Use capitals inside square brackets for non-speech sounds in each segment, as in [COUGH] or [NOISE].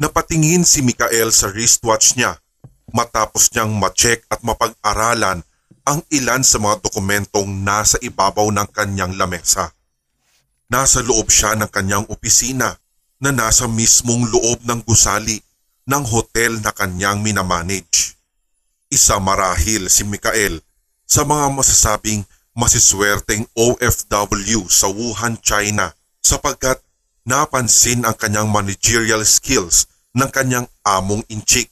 Napatingin si Mikael sa wristwatch niya matapos niyang ma-check at mapag-aralan ang ilan sa mga dokumentong nasa ibabaw ng kanyang lamesa. Nasa loob siya ng kanyang opisina na nasa mismong loob ng gusali ng hotel na kanyang minamanage. Isa marahil si Mikael sa mga masasabing masiswerteng OFW sa Wuhan, China sapagkat napansin ang kanyang managerial skills ng kanyang among inchik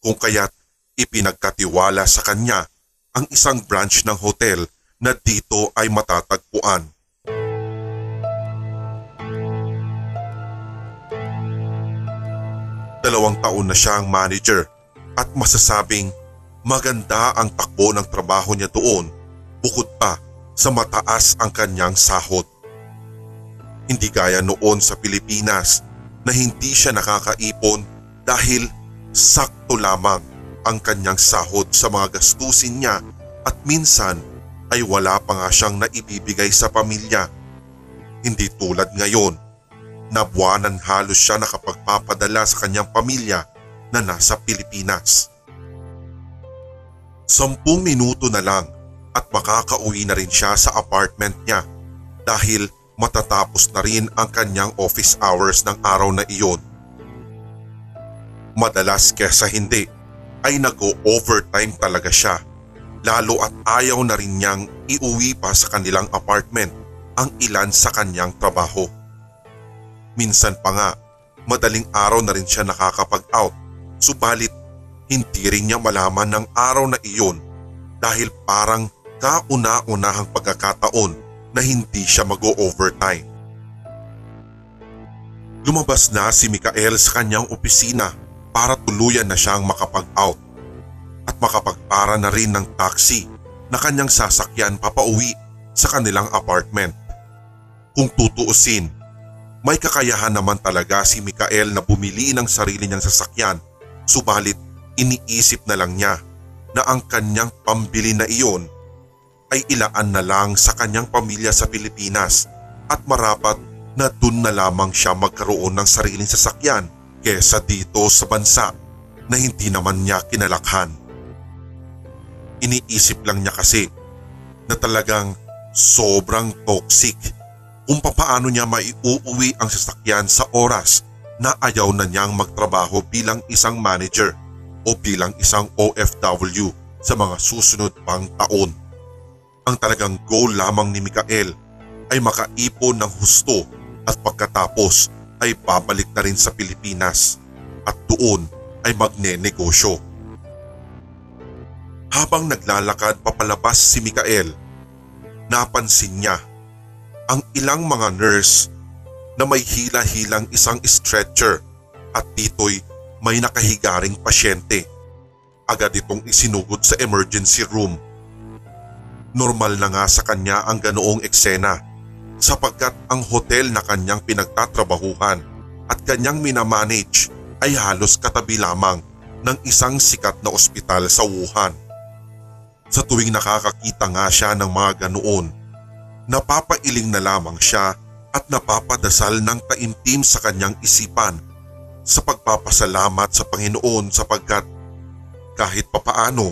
kung kaya't ipinagkatiwala sa kanya ang isang branch ng hotel na dito ay matatagpuan. Dalawang taon na siya ang manager at masasabing maganda ang takbo ng trabaho niya doon bukod pa sa mataas ang kanyang sahod. Hindi gaya noon sa Pilipinas na hindi siya nakakaipon dahil sakto lamang ang kanyang sahod sa mga gastusin niya at minsan ay wala pa nga siyang naibibigay sa pamilya. Hindi tulad ngayon na buwanan halos siya nakapagpapadala sa kanyang pamilya na nasa Pilipinas. Sampung minuto na lang at makakauwi na rin siya sa apartment niya dahil matatapos na rin ang kanyang office hours ng araw na iyon. Madalas kesa hindi ay nag-overtime talaga siya lalo at ayaw na rin niyang iuwi pa sa kanilang apartment ang ilan sa kanyang trabaho. Minsan pa nga, madaling araw na rin siya nakakapag-out subalit hindi rin niya malaman ng araw na iyon dahil parang kauna-unahang pagkakataon na hindi siya mag-overtime. Lumabas na si Mikael sa kanyang opisina para tuluyan na siyang makapag-out at makapagpara na rin ng taxi na kanyang sasakyan papauwi sa kanilang apartment. Kung tutuusin, may kakayahan naman talaga si Mikael na bumili ng sarili niyang sasakyan subalit iniisip na lang niya na ang kanyang pambili na iyon ay ilaan na lang sa kanyang pamilya sa Pilipinas at marapat na dun na lamang siya magkaroon ng sariling sasakyan kesa dito sa bansa na hindi naman niya kinalakhan. Iniisip lang niya kasi na talagang sobrang toxic kung papaano niya maiuuwi ang sasakyan sa oras na ayaw na niyang magtrabaho bilang isang manager o bilang isang OFW sa mga susunod pang taon. Ang talagang goal lamang ni Mikael ay makaipon ng husto at pagkatapos ay babalik na rin sa Pilipinas at doon ay magne-negosyo. Habang naglalakad papalabas si Mikael, napansin niya ang ilang mga nurse na may hila-hilang isang stretcher at dito'y may nakahigaring pasyente. Agad itong isinugod sa emergency room. Normal na nga sa kanya ang ganoong eksena sapagkat ang hotel na kanyang pinagtatrabahuhan at kanyang minamanage ay halos katabi lamang ng isang sikat na ospital sa Wuhan. Sa tuwing nakakakita nga siya ng mga ganoon, napapailing na lamang siya at napapadasal ng taimtim sa kanyang isipan sa pagpapasalamat sa Panginoon sapagkat kahit papaano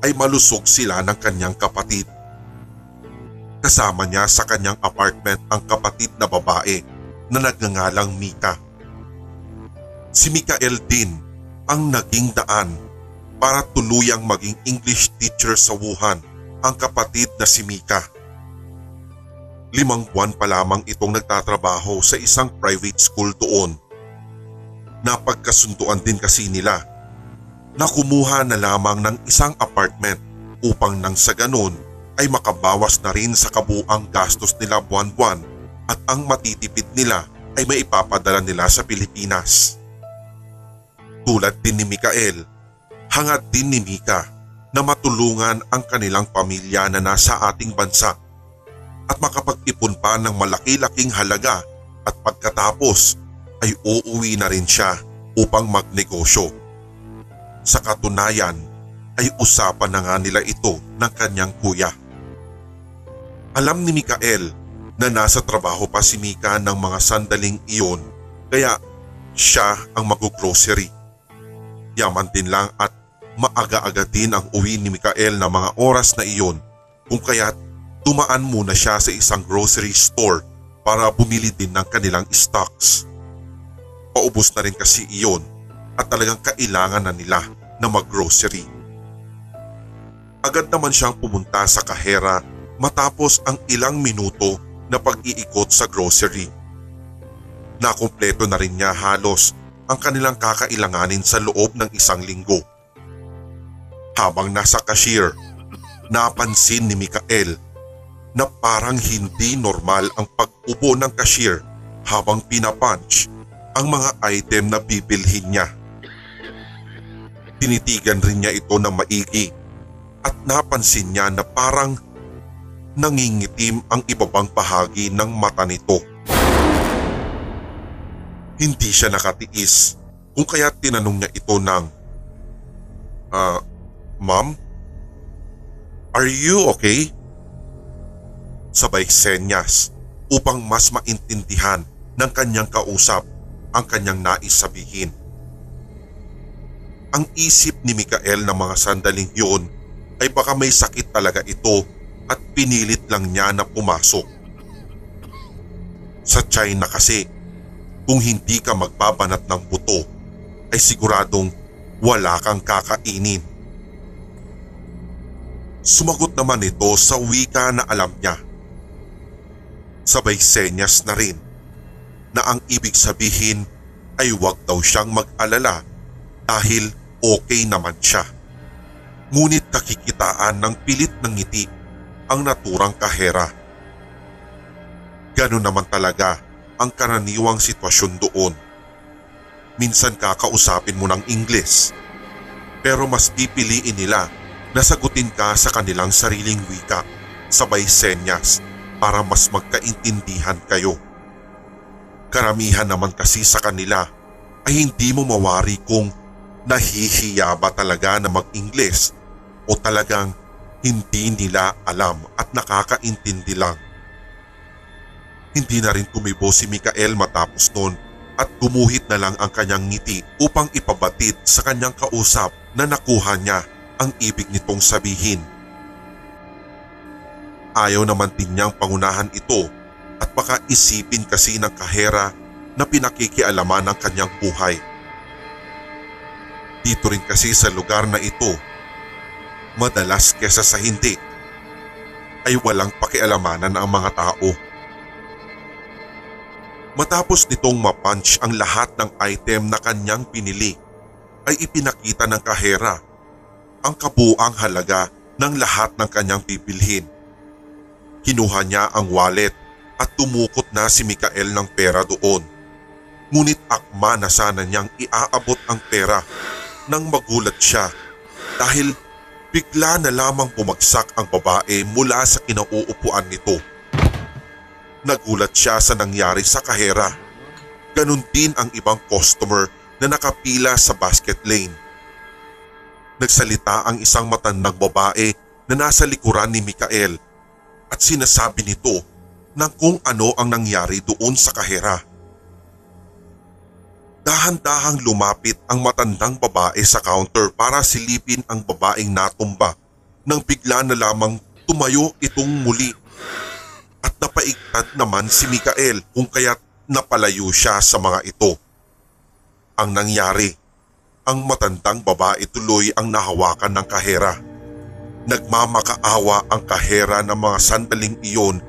ay malusog sila ng kanyang kapatid. Kasama niya sa kanyang apartment ang kapatid na babae na nagngangalang Mika. Si Mikael din ang naging daan para tuluyang maging English teacher sa Wuhan ang kapatid na si Mika. Limang buwan pa lamang itong nagtatrabaho sa isang private school doon Napagkasunduan din kasi nila na kumuha na lamang ng isang apartment upang nang sa ganun ay makabawas na rin sa kabuang gastos nila buwan-buwan at ang matitipid nila ay may ipapadala nila sa Pilipinas. Tulad din ni Mikael, hangad din ni Mika na matulungan ang kanilang pamilya na nasa ating bansa at makapag-ipon pa ng malaki-laking halaga at pagkatapos ay uuwi na rin siya upang magnegosyo. Sa katunayan ay usapan na nga nila ito ng kanyang kuya. Alam ni Mikael na nasa trabaho pa si Mika ng mga sandaling iyon kaya siya ang mag-grocery. Yaman din lang at maaga-aga din ang uwi ni Mikael na mga oras na iyon kung kaya't tumaan muna siya sa isang grocery store para bumili din ng kanilang stocks. Paubos na rin kasi iyon at talagang kailangan na nila na mag-grocery. Agad naman siyang pumunta sa kahera matapos ang ilang minuto na pag-iikot sa grocery. Nakumpleto na rin niya halos ang kanilang kakailanganin sa loob ng isang linggo. Habang nasa cashier, napansin ni Mikael na parang hindi normal ang pag-ubo ng cashier habang pinapunch ang mga item na bibilhin niya. Tinitigan rin niya ito ng maigi at napansin niya na parang nangingitim ang ibabang bahagi ng mata nito. Hindi siya nakatiis kung kaya tinanong niya ito ng Ah, ma'am? Are you okay? Sabay senyas upang mas maintindihan ng kanyang kausap ang kanyang nais sabihin. Ang isip ni Mikael ng mga sandaling yun ay baka may sakit talaga ito at pinilit lang niya na pumasok. Sa China kasi, kung hindi ka magbabanat ng buto, ay siguradong wala kang kakainin. Sumagot naman ito sa wika na alam niya. Sabay senyas na rin na ang ibig sabihin ay wag daw siyang mag-alala dahil okay naman siya. Ngunit nakikitaan ng pilit ng ngiti ang naturang kahera. Ganun naman talaga ang karaniwang sitwasyon doon. Minsan kakausapin mo ng Ingles pero mas pipiliin nila na sagutin ka sa kanilang sariling wika sabay senyas para mas magkaintindihan kayo. Karamihan naman kasi sa kanila ay hindi mo mawari kung nahihiya ba talaga na mag-Ingles o talagang hindi nila alam at nakakaintindi lang. Hindi na rin kumibo si Mikael matapos noon at gumuhit na lang ang kanyang ngiti upang ipabatid sa kanyang kausap na nakuha niya ang ibig nitong sabihin. Ayaw naman din niyang pangunahan ito at baka isipin kasi ng kahera na pinakikialaman ng kanyang buhay. Dito rin kasi sa lugar na ito, madalas kesa sa hindi, ay walang pakialamanan ang mga tao. Matapos nitong mapunch ang lahat ng item na kanyang pinili, ay ipinakita ng kahera ang kabuang halaga ng lahat ng kanyang bibilhin. Kinuha niya ang wallet at tumukot na si Mikael ng pera doon. Ngunit akma na sana niyang iaabot ang pera nang magulat siya dahil bigla na lamang bumagsak ang babae mula sa kinauupuan nito. Nagulat siya sa nangyari sa kahera. Ganon din ang ibang customer na nakapila sa basket lane. Nagsalita ang isang matandang babae na nasa likuran ni Mikael at sinasabi nito ng kung ano ang nangyari doon sa kahera. Dahan-dahang lumapit ang matandang babae sa counter para silipin ang babaeng natumba nang bigla na lamang tumayo itong muli. At napaigtad naman si Mikael kung kaya't napalayo siya sa mga ito. Ang nangyari, ang matandang babae tuloy ang nahawakan ng kahera. Nagmamakaawa ang kahera ng mga sandaling iyon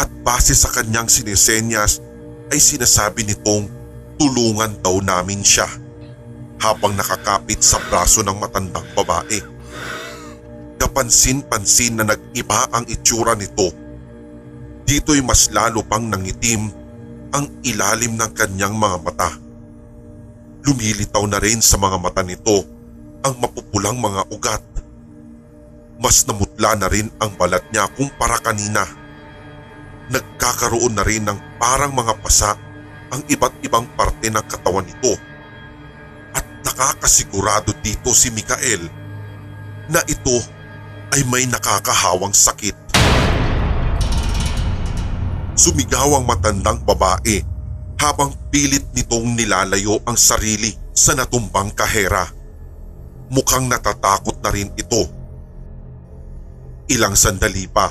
at base sa kanyang sinisenyas ay sinasabi nitong tulungan daw namin siya habang nakakapit sa braso ng matandang babae. Kapansin-pansin na nag-iba ang itsura nito. Dito'y mas lalo pang nangitim ang ilalim ng kanyang mga mata. Lumilitaw na rin sa mga mata nito ang mapupulang mga ugat. Mas namutla na rin ang balat niya kumpara kanina. Nagkakaroon na rin ng parang mga pasa ang iba't ibang parte ng katawan nito. At nakakasigurado dito si Mikael na ito ay may nakakahawang sakit. Sumigaw ang matandang babae habang pilit nitong nilalayo ang sarili sa natumbang kahera. Mukhang natatakot na rin ito. Ilang sandali pa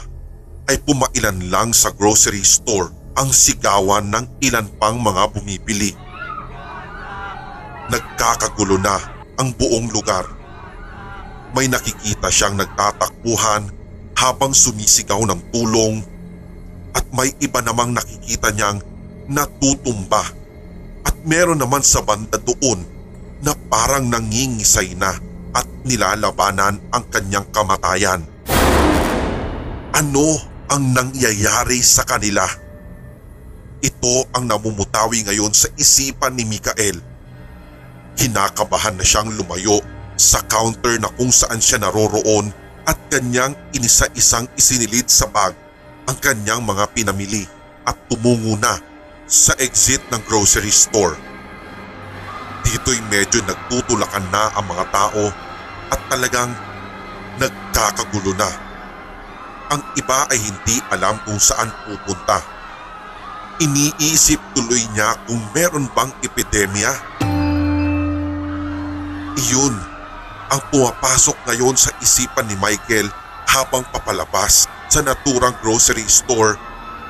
ay pumailan lang sa grocery store ang sigawan ng ilan pang mga bumibili. Nagkakagulo na ang buong lugar. May nakikita siyang nagtatakbuhan habang sumisigaw ng tulong at may iba namang nakikita niyang natutumba at meron naman sa banda doon na parang nangingisay na at nilalabanan ang kanyang kamatayan. Ano ang nangyayari sa kanila? Ito ang namumutawi ngayon sa isipan ni Mikael. Kinakabahan na siyang lumayo sa counter na kung saan siya naroroon at kanyang inisa-isang isinilid sa bag ang kanyang mga pinamili at tumungo na sa exit ng grocery store. Dito'y medyo nagtutulakan na ang mga tao at talagang nagkakagulo na. Ang iba ay hindi alam kung saan pupunta. Iniisip tuloy niya kung meron bang epidemya. Iyon ang pumapasok ngayon sa isipan ni Michael habang papalabas sa naturang grocery store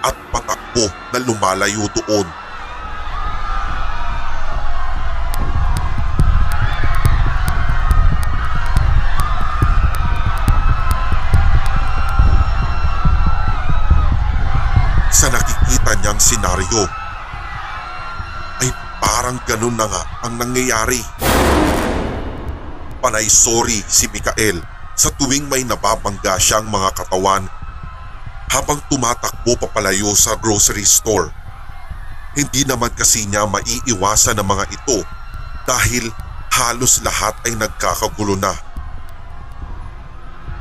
at patakbo na lumalayo doon. Niyang senaryo ay parang ganun na nga ang nangyayari. Panay sorry si Mikael sa tuwing may nababangga siyang mga katawan habang tumatakbo papalayo sa grocery store. Hindi naman kasi niya maiiwasan ng mga ito dahil halos lahat ay nagkakagulo na.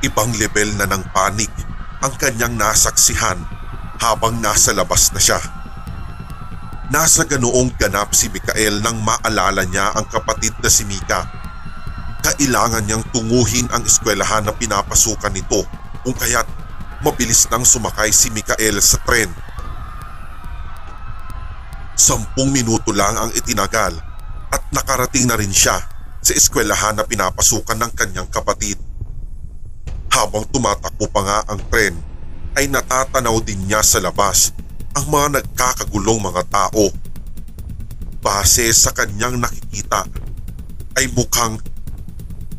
Ibang level na ng panik ang kanyang nasaksihan habang nasa labas na siya. Nasa ganoong ganap si Mikael nang maalala niya ang kapatid na si Mika. Kailangan niyang tunguhin ang eskwelahan na pinapasukan nito kung kaya't mabilis nang sumakay si Mikael sa tren. Sampung minuto lang ang itinagal at nakarating na rin siya sa eskwelahan na pinapasukan ng kanyang kapatid. Habang tumatakbo pa nga ang tren ay natatanaw din niya sa labas ang mga nagkakagulong mga tao. Base sa kanyang nakikita ay mukhang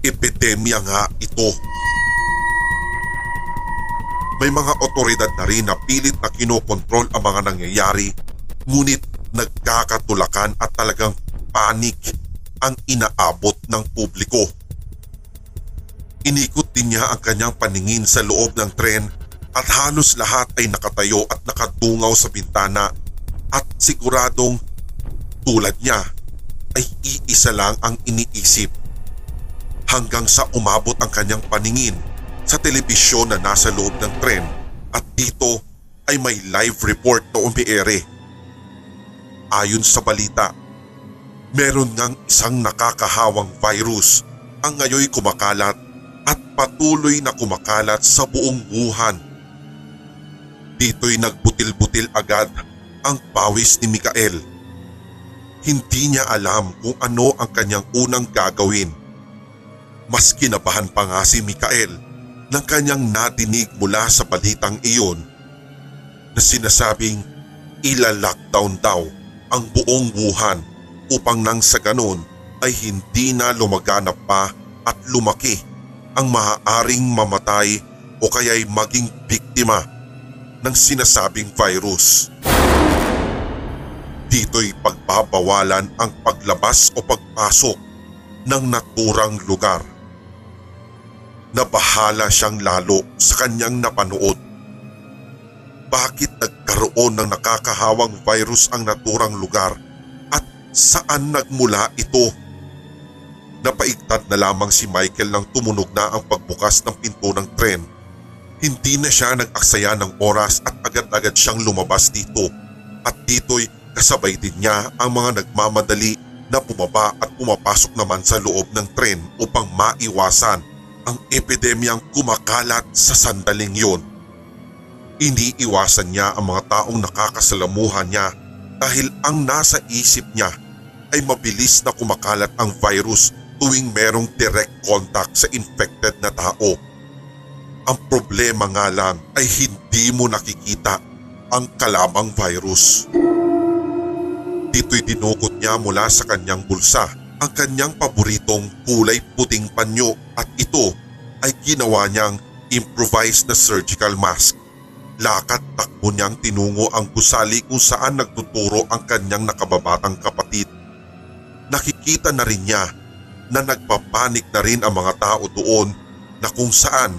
epidemya nga ito. May mga otoridad na rin na pilit na kinokontrol ang mga nangyayari ngunit nagkakatulakan at talagang panik ang inaabot ng publiko. Inikot din niya ang kanyang paningin sa loob ng tren at halos lahat ay nakatayo at nakatungaw sa bintana at siguradong tulad niya ay iisa lang ang iniisip. Hanggang sa umabot ang kanyang paningin sa telebisyon na nasa loob ng tren at dito ay may live report na umiere. Ayon sa balita, meron ngang isang nakakahawang virus ang ngayoy kumakalat at patuloy na kumakalat sa buong Wuhan. Dito'y nagbutil-butil agad ang pawis ni Mikael. Hindi niya alam kung ano ang kanyang unang gagawin. Mas kinabahan pa nga si Mikael nang kanyang nadinig mula sa balitang iyon na sinasabing ila-lockdown daw ang buong Wuhan upang nang sa ganon ay hindi na lumaganap pa at lumaki ang maaaring mamatay o kaya'y maging biktima ng sinasabing virus. Dito'y pagbabawalan ang paglabas o pagpasok ng naturang lugar nabahala siyang lalo sa kanyang napanood. Bakit nagkaroon ng nakakahawang virus ang naturang lugar at saan nagmula ito? Napaigtad na lamang si Michael nang tumunog na ang pagbukas ng pinto ng tren. Hindi na siya nag-aksaya ng oras at agad-agad siyang lumabas dito at dito'y kasabay din niya ang mga nagmamadali na bumaba at pumapasok naman sa loob ng tren upang maiwasan ang epidemyang kumakalat sa sandaling yun. Iniiwasan niya ang mga taong nakakasalamuhan niya dahil ang nasa isip niya ay mabilis na kumakalat ang virus tuwing merong direct contact sa infected na tao. Ang problema nga lang ay hindi mo nakikita ang kalamang virus. Dito'y dinukot niya mula sa kanyang bulsa ang kanyang paboritong kulay puting panyo at ito ay ginawa niyang improvised na surgical mask. Lakat takbo niyang tinungo ang gusali kung saan nagtuturo ang kanyang nakababatang kapatid. Nakikita na rin niya na nagpapanik na rin ang mga tao doon na kung saan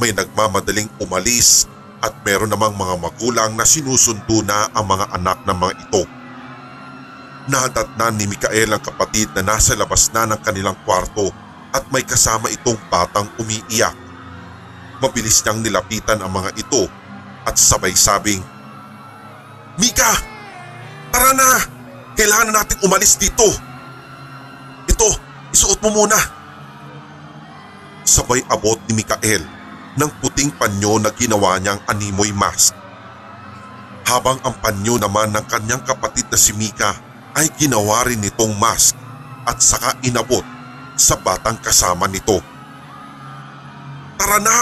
may nagmamadaling umalis at meron namang mga magulang na sinusundo na ang mga anak ng mga ito. Nadatnan ni Mikael ang kapatid na nasa labas na ng kanilang kwarto at may kasama itong batang umiiyak. Mabilis niyang nilapitan ang mga ito at sabay sabing, Mika! Tara na! Kailangan natin umalis dito! Ito, isuot mo muna! Sabay abot ni Mikael ng puting panyo na ginawa niyang animoy mask. Habang ang panyo naman ng kanyang kapatid na si Mika ay ginawa rin nitong mask at saka inabot sa batang kasama nito. Tara na!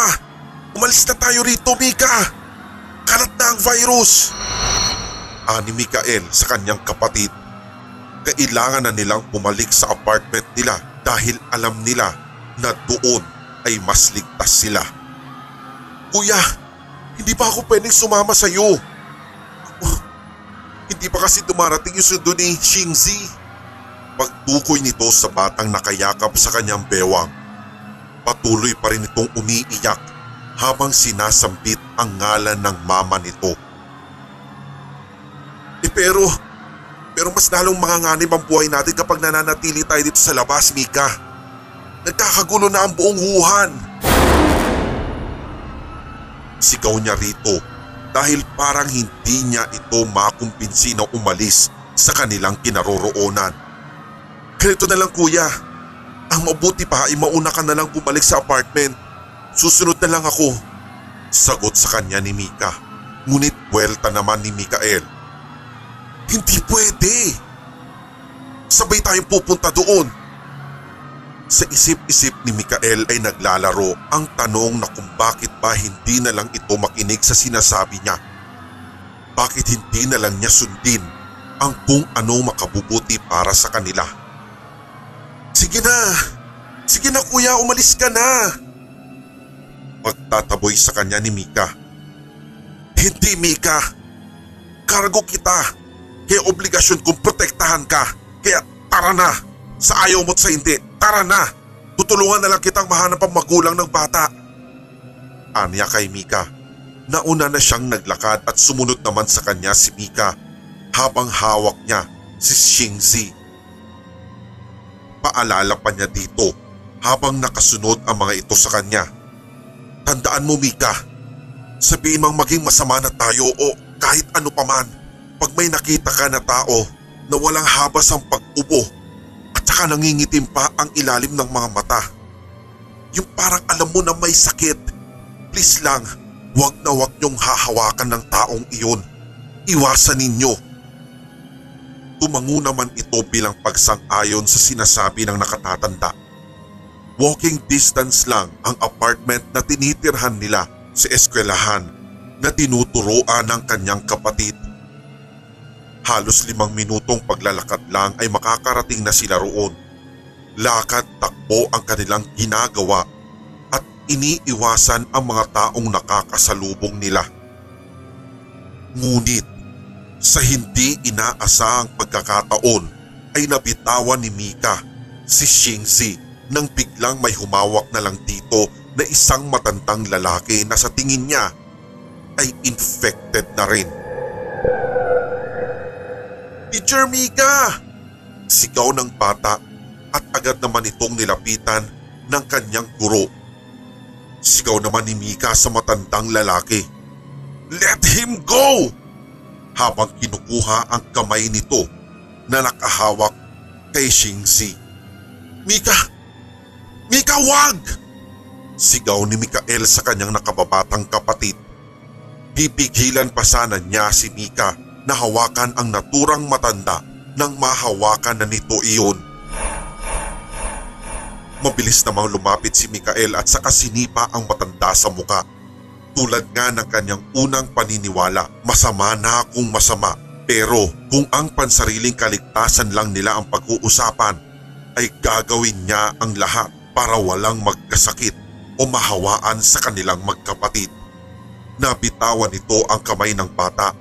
Umalis na tayo rito, Mika! Kalat na ang virus! Ani Mikael sa kanyang kapatid. Kailangan na nilang bumalik sa apartment nila dahil alam nila na doon ay mas ligtas sila. Kuya, hindi pa ako pwedeng sumama sa iyo. Hindi pa kasi dumarating yung sundo ni Xingzi. Pagtukoy nito sa batang nakayakap sa kanyang bewang. Patuloy pa rin itong umiiyak habang sinasambit ang ngalan ng mama nito. Eh pero, pero mas lalong manganganib ang buhay natin kapag nananatili tayo dito sa labas, Mika. Nagkakagulo na ang buong Wuhan. Sigaw niya rito dahil parang hindi niya ito makumpinsi na umalis sa kanilang kinaroroonan. Ganito na lang kuya, ang mabuti pa ay mauna ka na lang bumalik sa apartment. Susunod na lang ako. Sagot sa kanya ni Mika. Ngunit buwelta naman ni Mikael. Hindi pwede. Sabay tayong pupunta doon. Sa isip-isip ni Mikael ay naglalaro ang tanong na kung bakit ba hindi na lang ito makinig sa sinasabi niya. Bakit hindi na lang niya sundin ang kung ano makabubuti para sa kanila. Sige na! Sige na kuya, umalis ka na! Pagtataboy sa kanya ni Mika. Hindi Mika! Kargo kita! Kaya obligasyon kong protektahan ka. Kaya tara na! Sa ayaw mo't sa hindi, tara na! Tutulungan na lang kitang mahanap ang magulang ng bata. Anya kay Mika. Nauna na siyang naglakad at sumunod naman sa kanya si Mika habang hawak niya si Xingzi. Paalala pa niya dito habang nakasunod ang mga ito sa kanya. Tandaan mo Mika, sabihin mang maging masama na tayo o kahit ano paman, pag may nakita ka na tao na walang habas ang pag-ubo at saka nangingitim pa ang ilalim ng mga mata. Yung parang alam mo na may sakit, please lang, wag na wag niyong hahawakan ng taong iyon. Iwasan ninyo. Tumango naman ito bilang pagsang-ayon sa sinasabi ng nakatatanda. Walking distance lang ang apartment na tinitirhan nila sa eskwelahan na tinuturoan ng kanyang kapatid. Halos limang minutong paglalakad lang ay makakarating na sila roon. Lakad takbo ang kanilang ginagawa at iniiwasan ang mga taong nakakasalubong nila. Ngunit sa hindi inaasahang pagkakataon ay nabitawan ni Mika si Xingzi nang biglang may humawak na lang dito na isang matandang lalaki na sa tingin niya ay infected na rin. Teacher Mika! Sigaw ng bata at agad naman itong nilapitan ng kanyang guro. Sigaw naman ni Mika sa matandang lalaki. Let him go! Habang kinukuha ang kamay nito na nakahawak kay Shingzi. Mika! Mika, wag! Sigaw ni Mikael sa kanyang nakababatang kapatid. Pipigilan pa sana niya si Mika na hawakan ang naturang matanda nang mahawakan na nito iyon. Mabilis namang lumapit si Mikael at saka sinipa ang matanda sa muka. Tulad nga ng kanyang unang paniniwala, masama na akong masama. Pero kung ang pansariling kaligtasan lang nila ang pag-uusapan, ay gagawin niya ang lahat para walang magkasakit o mahawaan sa kanilang magkapatid. Nabitawan nito ang kamay ng bata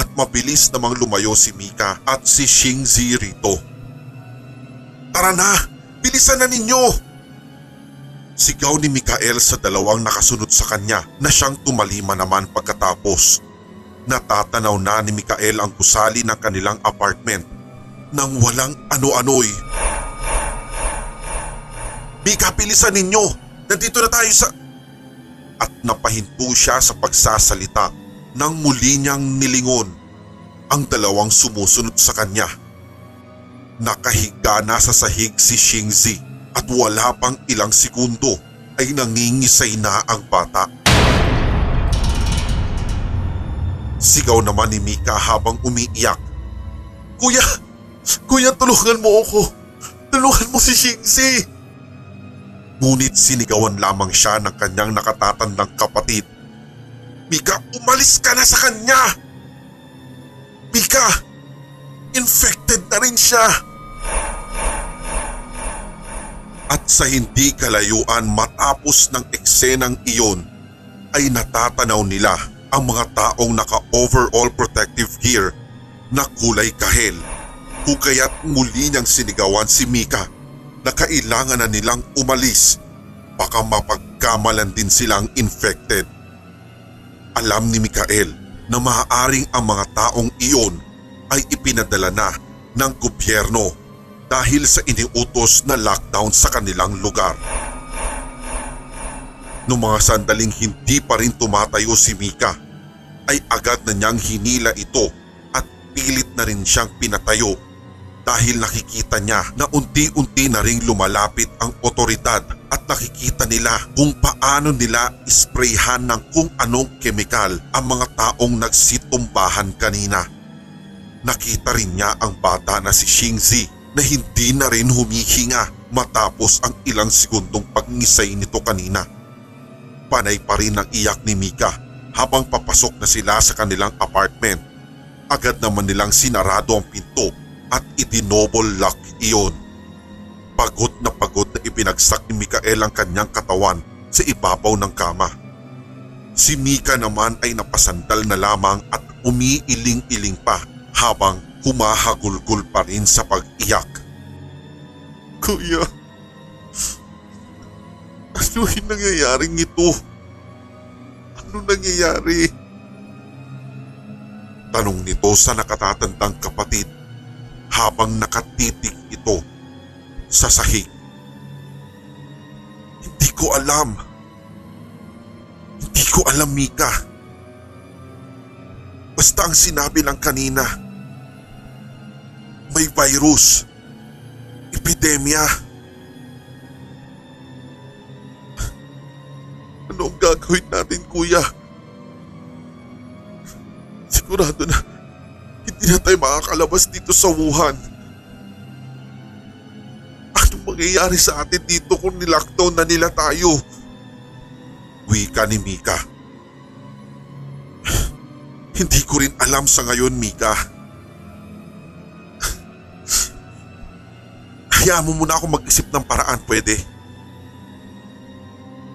at mabilis namang lumayo si Mika at si Shingzi rito. Tara na! Bilisan na ninyo! Sigaw ni Mikael sa dalawang nakasunod sa kanya na siyang tumalima naman pagkatapos. Natatanaw na ni Mikael ang gusali ng kanilang apartment nang walang ano-ano'y. Mika, bilisan ninyo! Nandito na tayo sa... At napahinto siya sa pagsasalita nang muli niyang nilingon ang dalawang sumusunod sa kanya. Nakahiga na sa sahig si Shingzi at wala pang ilang segundo ay nangingisay na ang bata. Sigaw naman ni Mika habang umiiyak. Kuya! Kuya, tulungan mo ako! Tulungan mo si Shingzi! Ngunit sinigawan lamang siya ng kanyang nakatatandang kapatid. Mika, umalis ka na sa kanya! Mika! Infected na rin siya! At sa hindi kalayuan matapos ng eksenang iyon ay natatanaw nila ang mga taong naka-overall protective gear na kulay kahel. Kung kaya't muli niyang sinigawan si Mika na kailangan na nilang umalis baka mapagkamalan din silang infected. Alam ni Mikael na maaaring ang mga taong iyon ay ipinadala na ng gobyerno dahil sa iniutos na lockdown sa kanilang lugar. Noong mga sandaling hindi pa rin tumatayo si Mika, ay agad na niyang hinila ito at pilit na rin siyang pinatayo dahil nakikita niya na unti-unti na ring lumalapit ang otoridad at nakikita nila kung paano nila isprayhan ng kung anong kemikal ang mga taong nagsitumbahan kanina. Nakita rin niya ang bata na si Shingzi na hindi na rin humihinga matapos ang ilang segundong pagngisay nito kanina. Panay pa rin ang iyak ni Mika habang papasok na sila sa kanilang apartment. Agad naman nilang sinarado ang pinto at idinobol lock iyon. Pagod na pagod na ibinagsak ni Mikael ang kanyang katawan sa ibabaw ng kama. Si Mika naman ay napasandal na lamang at umiiling-iling pa habang humahagulgul pa rin sa pag-iyak. Kuya, ano yung nangyayaring ito? Ano nangyayari? Tanong nito sa nakatatandang kapatid habang nakatitig ito sa sahig. Hindi ko alam. Hindi ko alam, Mika. Basta ang sinabi lang kanina, may virus, epidemya. Ano ang gagawin natin, kuya? Sigurado na hindi na tayo makakalabas dito sa Wuhan. Anong mangyayari sa atin dito kung nilockdown na nila tayo? Wika ni Mika. Hindi ko rin alam sa ngayon, Mika. Hayaan mo muna ako mag-isip ng paraan, pwede?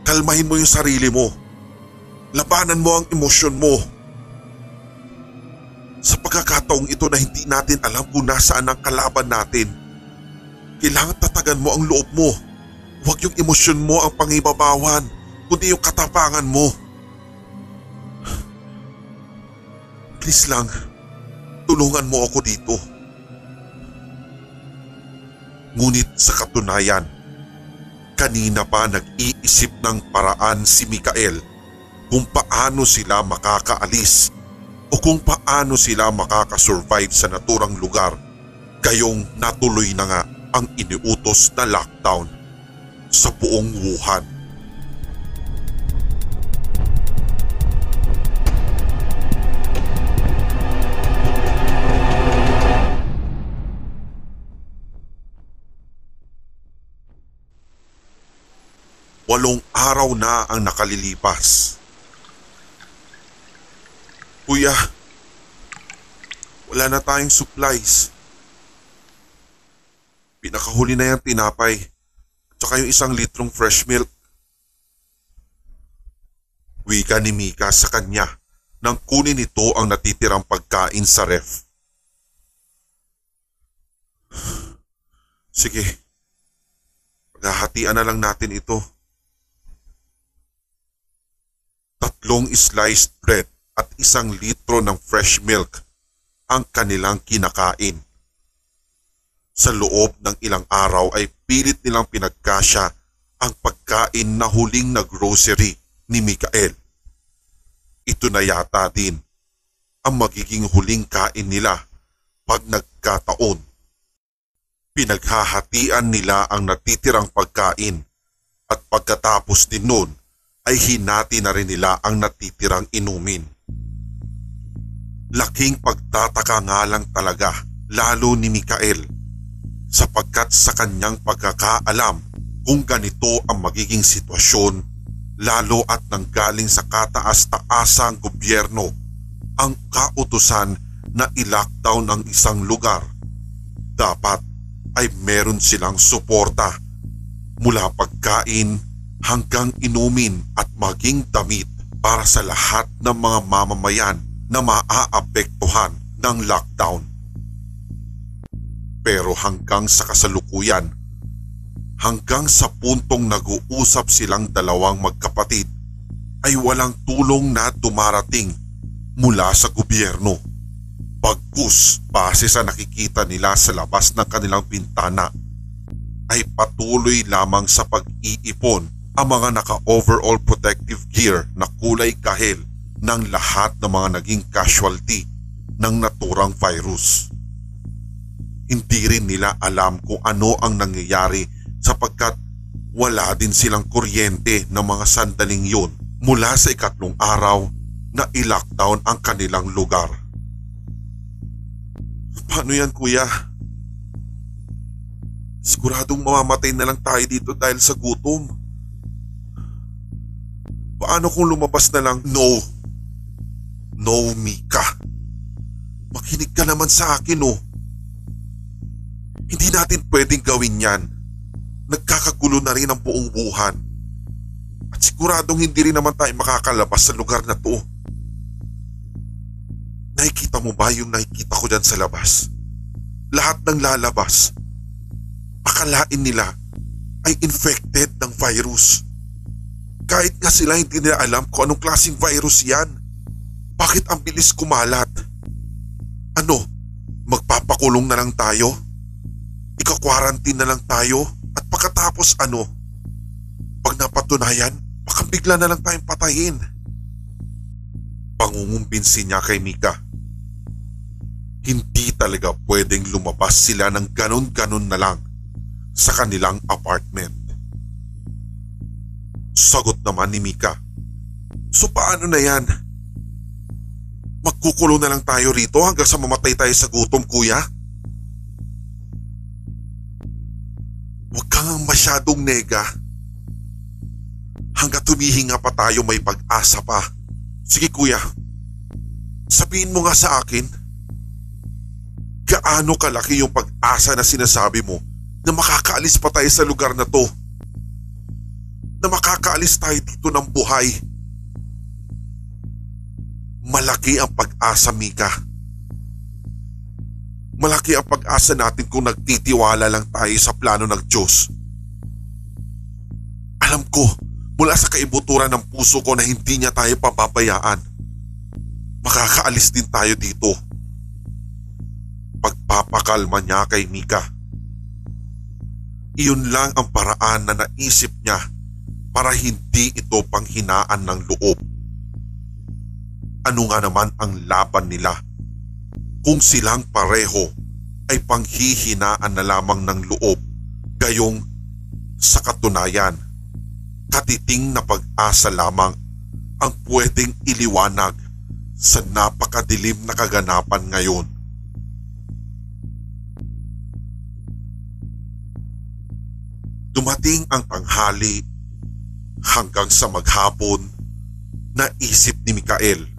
Kalmahin mo yung sarili mo. Labanan mo ang emosyon mo. Sa pagkakataong ito na hindi natin alam kung nasaan ang kalaban natin, kailangan tatagan mo ang loob mo. Huwag yung emosyon mo ang pangibabawan, kundi yung katapangan mo. Please lang, tulungan mo ako dito. Ngunit sa katunayan, kanina pa nag-iisip ng paraan si Mikael kung paano sila makakaalis o kung paano sila makakasurvive sa naturang lugar gayong natuloy na nga ang iniutos na lockdown sa buong Wuhan. Walong araw na ang nakalilipas Kuya, wala na tayong supplies. Pinakahuli na yung tinapay. Tsaka yung isang litrong fresh milk. Wika ni Mika sa kanya nang kunin ito ang natitirang pagkain sa ref. Sige, paghahatian na lang natin ito. Tatlong sliced bread at isang litro ng fresh milk ang kanilang kinakain. Sa loob ng ilang araw ay pilit nilang pinagkasya ang pagkain na huling na grocery ni Mikael. Ito na yata din ang magiging huling kain nila pag nagkataon. Pinaghahatian nila ang natitirang pagkain at pagkatapos din nun ay hinati na rin nila ang natitirang inumin. Laking pagtataka nga lang talaga lalo ni Mikael sapagkat sa kanyang pagkakaalam kung ganito ang magiging sitwasyon lalo at nanggaling sa kataas-taasang gobyerno ang kautusan na i-lockdown ang isang lugar. Dapat ay meron silang suporta mula pagkain hanggang inumin at maging damit para sa lahat ng mga mamamayan na maaapektuhan ng lockdown. Pero hanggang sa kasalukuyan, hanggang sa puntong nag-uusap silang dalawang magkapatid, ay walang tulong na dumarating mula sa gobyerno. Pagkus base sa nakikita nila sa labas ng kanilang bintana ay patuloy lamang sa pag-iipon ang mga naka-overall protective gear na kulay kahel ng lahat ng mga naging casualty ng naturang virus. Hindi rin nila alam kung ano ang nangyayari sapagkat wala din silang kuryente ng mga sandaling yun mula sa ikatlong araw na i-lockdown ang kanilang lugar. Paano yan kuya? Siguradong mamamatay na lang tayo dito dahil sa gutom. Paano kung lumabas na lang? No. No, Mika. Makinig ka naman sa akin oh. Hindi natin pwedeng gawin yan. Nagkakagulo na rin ang buong buhan. At siguradong hindi rin naman tayo makakalabas sa lugar na to. Nakikita mo ba yung nakikita ko dyan sa labas? Lahat ng lalabas. Akalain nila ay infected ng virus. Kahit nga sila hindi nila alam kung anong klaseng virus yan. Bakit ang bilis kumalat? Ano? Magpapakulong na lang tayo? Ika-quarantine na lang tayo? At pagkatapos ano? Pag napatunayan, baka bigla na lang tayong patayin. Pangungumbinsi niya kay Mika. Hindi talaga pwedeng lumabas sila ng ganon-ganon na lang sa kanilang apartment. Sagot naman ni Mika. So paano na yan? Magkukulong na lang tayo rito hanggang sa mamatay tayo sa gutom kuya? Huwag kang masyadong nega. Hanggat tumihinga pa tayo may pag-asa pa. Sige kuya, sabihin mo nga sa akin gaano kalaki yung pag-asa na sinasabi mo na makakaalis pa tayo sa lugar na to. Na makakaalis tayo dito ng buhay. Malaki ang pag-asa, Mika. Malaki ang pag-asa natin kung nagtitiwala lang tayo sa plano ng Diyos. Alam ko, mula sa kaibuturan ng puso ko na hindi niya tayo pababayaan. Makakaalis din tayo dito pagpapakalma niya kay Mika. Iyon lang ang paraan na naisip niya para hindi ito panghinaan ng loob. Ano nga naman ang laban nila kung silang pareho ay panghihinaan na lamang ng loob gayong sa katunayan katiting na pag-asa lamang ang pwedeng iliwanag sa napakadilim na kaganapan ngayon. Dumating ang tanghali Hanggang sa maghapon, naisip ni Mikael.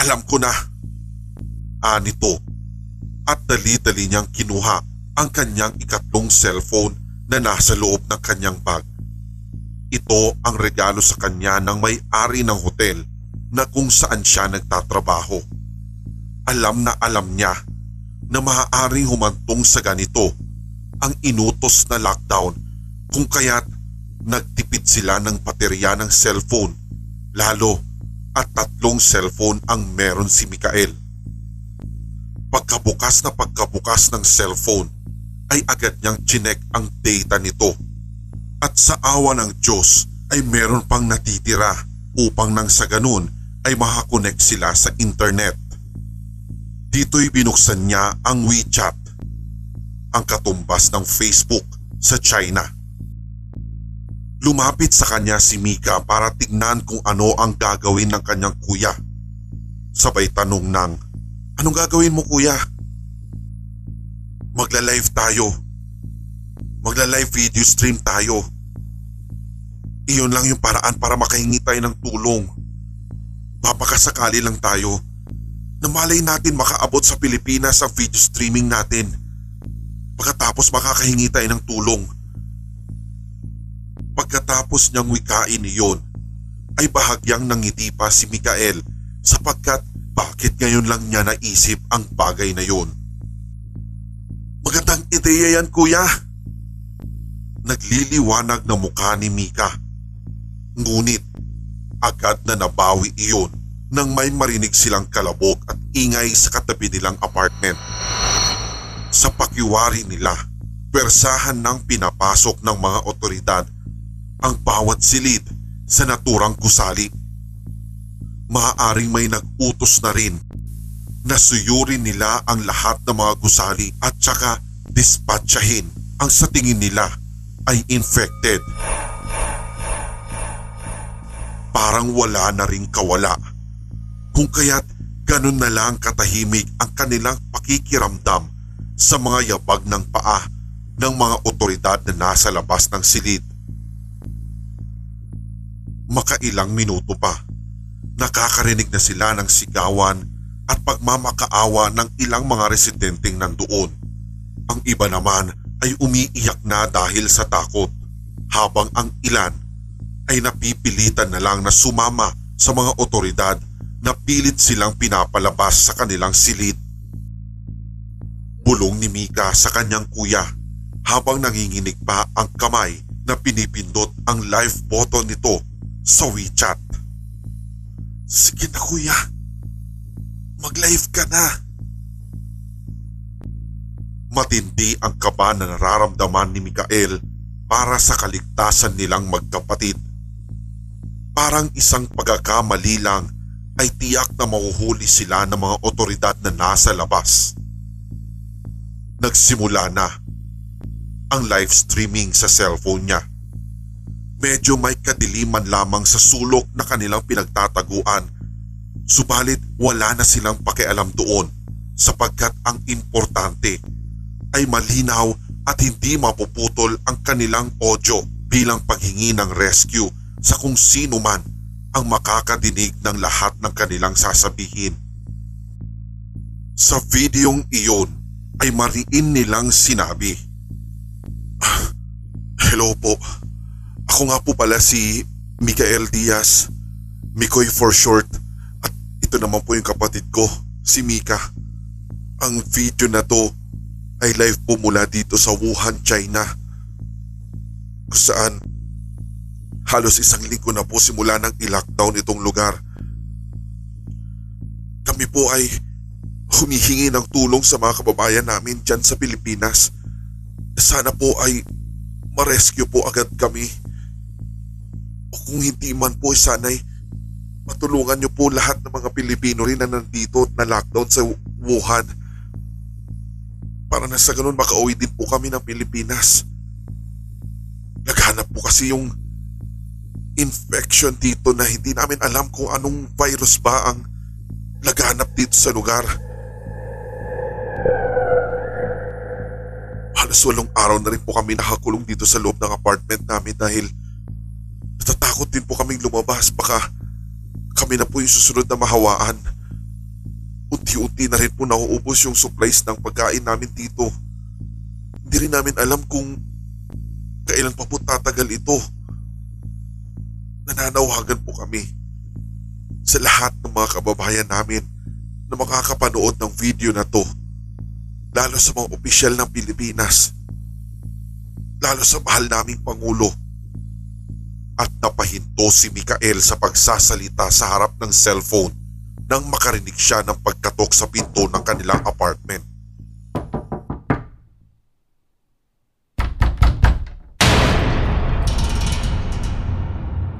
Alam ko na. Anito. At dali-dali niyang kinuha ang kanyang ikatlong cellphone na nasa loob ng kanyang bag. Ito ang regalo sa kanya ng may-ari ng hotel na kung saan siya nagtatrabaho. Alam na alam niya na maaaring humantong sa ganito ang inutos na lockdown kung kaya't nagtipid sila ng baterya ng cellphone lalo at tatlong cellphone ang meron si Mikael. Pagkabukas na pagkabukas ng cellphone ay agad niyang chinek ang data nito at sa awa ng Diyos ay meron pang natitira upang nang sa ganun ay makakonect sila sa internet. Dito'y binuksan niya ang WeChat, ang katumbas ng Facebook sa China. Lumapit sa kanya si Mika para tignan kung ano ang gagawin ng kanyang kuya. Sabay tanong ng, Anong gagawin mo kuya? Magla-live tayo. Magla-live video stream tayo. Iyon lang yung paraan para makahingi tayo ng tulong. Papakasakali lang tayo na malay natin makaabot sa Pilipinas ang video streaming natin. Pagkatapos makakahingi tayo ng tulong. Pagkatapos niyang wikain iyon, ay bahagyang nangiti pa si Mikael sapagkat bakit ngayon lang niya naisip ang bagay na yun. Magandang ideya yan kuya. Nagliliwanag na mukha ni Mika. Ngunit agad na nabawi iyon nang may marinig silang kalabog at ingay sa katabi nilang apartment. Sa pakiwari nila, persahan ng pinapasok ng mga otoridad ang bawat silid sa naturang gusali. Maaaring may nag-utos na rin na suyurin nila ang lahat ng mga gusali at saka dispatchahin ang sa tingin nila ay infected. Parang wala na ring kawala. Kung kaya't ganun na lang katahimik ang kanilang pakikiramdam sa mga yabag ng paa ng mga otoridad na nasa labas ng silid makailang minuto pa. Nakakarinig na sila ng sigawan at pagmamakaawa ng ilang mga residenteng nandoon. Ang iba naman ay umiiyak na dahil sa takot habang ang ilan ay napipilitan na lang na sumama sa mga otoridad na pilit silang pinapalabas sa kanilang silid. Bulong ni Mika sa kanyang kuya habang nanginginig pa ang kamay na pinipindot ang live button nito sa WeChat. Sige na kuya, mag-live ka na. Matindi ang kaba na nararamdaman ni Mikael para sa kaligtasan nilang magkapatid. Parang isang pagkakamali lang ay tiyak na mahuhuli sila ng mga otoridad na nasa labas. Nagsimula na ang live streaming sa cellphone niya. Medyo may kadiliman lamang sa sulok na kanilang pinagtataguan. Subalit wala na silang pakialam doon sapagkat ang importante ay malinaw at hindi mapuputol ang kanilang audio bilang paghingi ng rescue sa kung sino man ang makakadinig ng lahat ng kanilang sasabihin. Sa videong iyon ay mariin nilang sinabi, ah, Hello po. Ako nga po pala si Mikael Diaz, Mikoy for short at ito naman po yung kapatid ko, si Mika. Ang video na to ay live po mula dito sa Wuhan, China. Kung saan halos isang linggo na po simula nang i-lockdown itong lugar. Kami po ay humihingi ng tulong sa mga kababayan namin dyan sa Pilipinas. Sana po ay ma-rescue po agad kami. Kung hindi man po sanay matulungan niyo po lahat ng mga Pilipino rin na nandito at na lockdown sa Wuhan. Para na sa ganun makauwi din po kami ng Pilipinas. Naghanap po kasi yung infection dito na hindi namin alam kung anong virus ba ang naghanap dito sa lugar. Halos walong araw na rin po kami nakakulong dito sa loob ng apartment namin dahil Natatakot din po kaming lumabas. Baka kami na po yung susunod na mahawaan. Unti-unti na rin po nauubos yung supplies ng pagkain namin dito. Hindi rin namin alam kung kailan pa po tatagal ito. Nananawagan po kami sa lahat ng mga kababayan namin na makakapanood ng video na to. Lalo sa mga opisyal ng Pilipinas. Lalo sa mahal naming Pangulo. At napahinto si Mikael sa pagsasalita sa harap ng cellphone nang makarinig siya ng pagkatok sa pinto ng kanilang apartment.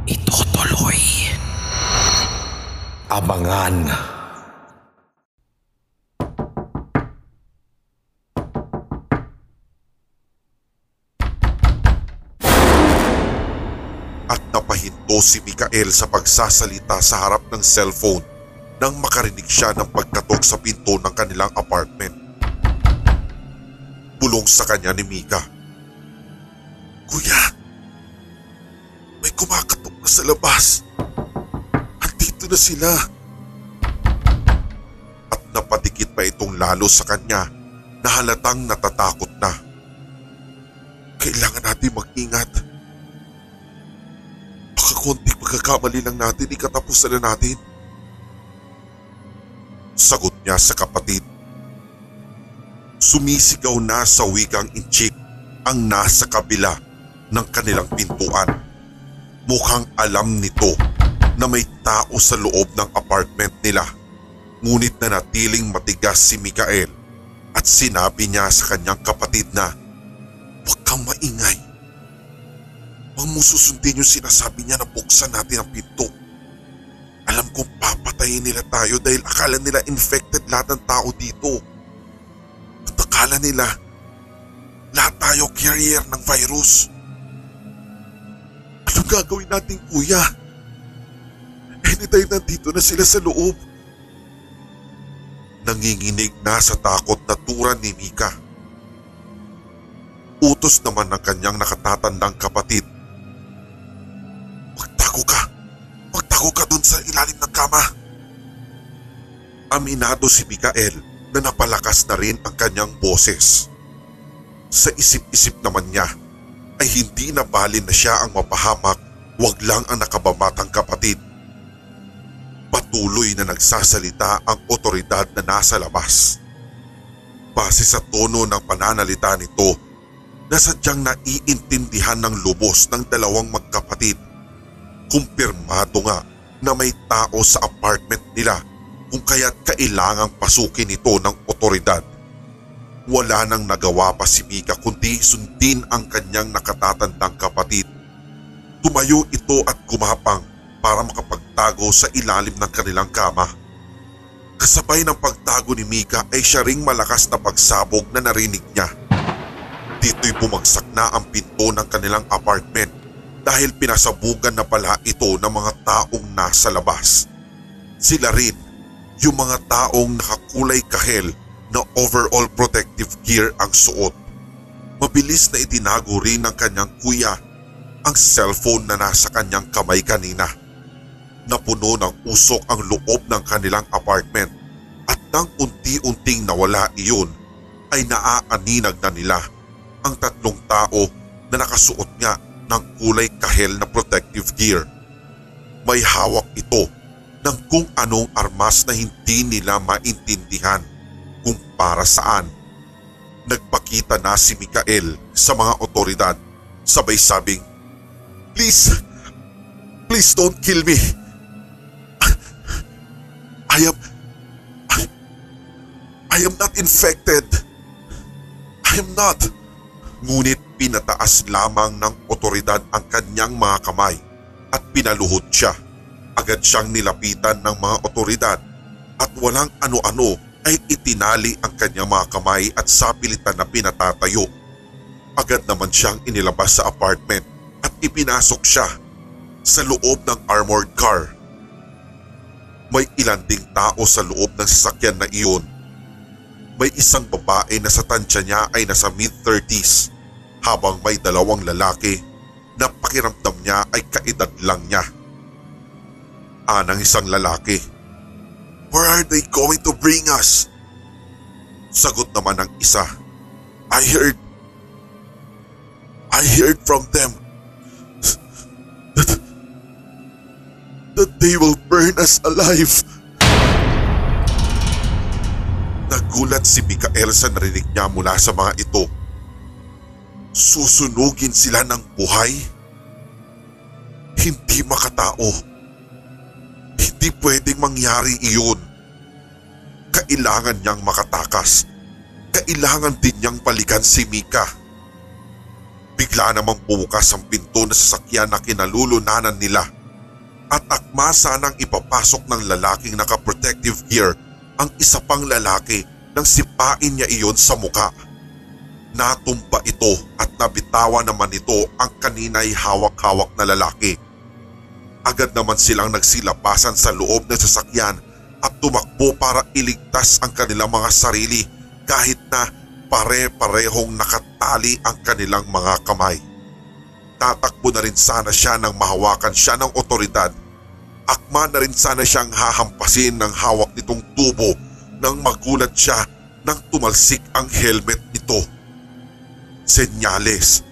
Ito tuloy. Abangan. at napahinto si Mikael sa pagsasalita sa harap ng cellphone nang makarinig siya ng pagkatok sa pinto ng kanilang apartment. Bulong sa kanya ni Mika. Kuya, may kumakatok na sa labas. Andito na sila. At napatikit pa itong lalo sa kanya na halatang natatakot na. Kailangan natin mag-ingat. Baka konting pagkakamali lang natin, ikatapusan na natin. Sagot niya sa kapatid. Sumisigaw na sa wikang inchik ang nasa kabila ng kanilang pintuan. Mukhang alam nito na may tao sa loob ng apartment nila. Ngunit na natiling matigas si Mikael at sinabi niya sa kanyang kapatid na huwag kang maingay. Huwag mo susundin yung sinasabi niya na buksan natin ang pinto. Alam kong papatayin nila tayo dahil akala nila infected lahat ng tao dito. At akala nila lahat tayo carrier ng virus. Anong gagawin natin kuya? Anytime nandito na sila sa loob. Nanginginig na sa takot na turan ni Mika. Utos naman ng kanyang nakatatandang kapatid. Magtago ka! Magtago ka dun sa ilalim ng kama! Aminado si Mikael na napalakas na rin ang kanyang boses. Sa isip-isip naman niya ay hindi na balin na siya ang mapahamak, wag lang ang nakabamatang kapatid. Patuloy na nagsasalita ang otoridad na nasa labas. Base sa tono ng pananalita nito, na sadyang naiintindihan ng lubos ng dalawang magkapatid. Kumpirmado nga na may tao sa apartment nila kung kaya't kailangang pasukin ito ng otoridad. Wala nang nagawa pa si Mika kundi sundin ang kanyang nakatatandang kapatid. Tumayo ito at gumapang para makapagtago sa ilalim ng kanilang kama. Kasabay ng pagtago ni Mika ay siya ring malakas na pagsabog na narinig niya. Dito'y bumagsak na ang pinto ng kanilang apartment dahil pinasabugan na pala ito ng mga taong nasa labas. Sila rin, yung mga taong nakakulay kahel na overall protective gear ang suot. Mabilis na itinago rin ng kanyang kuya ang cellphone na nasa kanyang kamay kanina. Napuno ng usok ang loob ng kanilang apartment at nang unti-unting nawala iyon ay naaaninag na nila ang tatlong tao na nakasuot nga ng kulay kahel na protective gear. May hawak ito ng kung anong armas na hindi nila maintindihan kung para saan. Nagpakita na si Mikael sa mga otoridad sabay sabing, Please, please don't kill me. I am, I, I am not infected. I am not. Ngunit pinataas lamang ng otoridad ang kanyang mga kamay at pinaluhod siya. Agad siyang nilapitan ng mga otoridad at walang ano-ano ay itinali ang kanyang mga kamay at sapilitan na pinatatayo. Agad naman siyang inilabas sa apartment at ipinasok siya sa loob ng armored car. May ilan ding tao sa loob ng sasakyan na iyon may isang babae na sa tansya niya ay nasa mid-30s habang may dalawang lalaki na pakiramdam niya ay kaedad lang niya. Anang isang lalaki. Where are they going to bring us? Sagot naman ng isa. I heard I heard from them that, that they will burn us alive. Nagulat si Mikael sa narinig niya mula sa mga ito. Susunugin sila ng buhay? Hindi makatao. Hindi pwedeng mangyari iyon. Kailangan niyang makatakas. Kailangan din niyang balikan si Mika. Bigla namang bukas ang pinto na sasakyan na kinalulunanan nila at akma sanang ipapasok ng lalaking naka-protective gear ang isa pang lalaki nang sipain niya iyon sa muka. Natumba ito at nabitawan naman ito ang kanina'y hawak-hawak na lalaki. Agad naman silang nagsilabasan sa loob ng sasakyan at tumakbo para iligtas ang kanilang mga sarili kahit na pare-parehong nakatali ang kanilang mga kamay. Tatakbo na rin sana siya nang mahawakan siya ng otoridad. Akma na rin sana siyang hahampasin ng hawak nitong tubo nang magulat siya nang tumalsik ang helmet nito. Senyales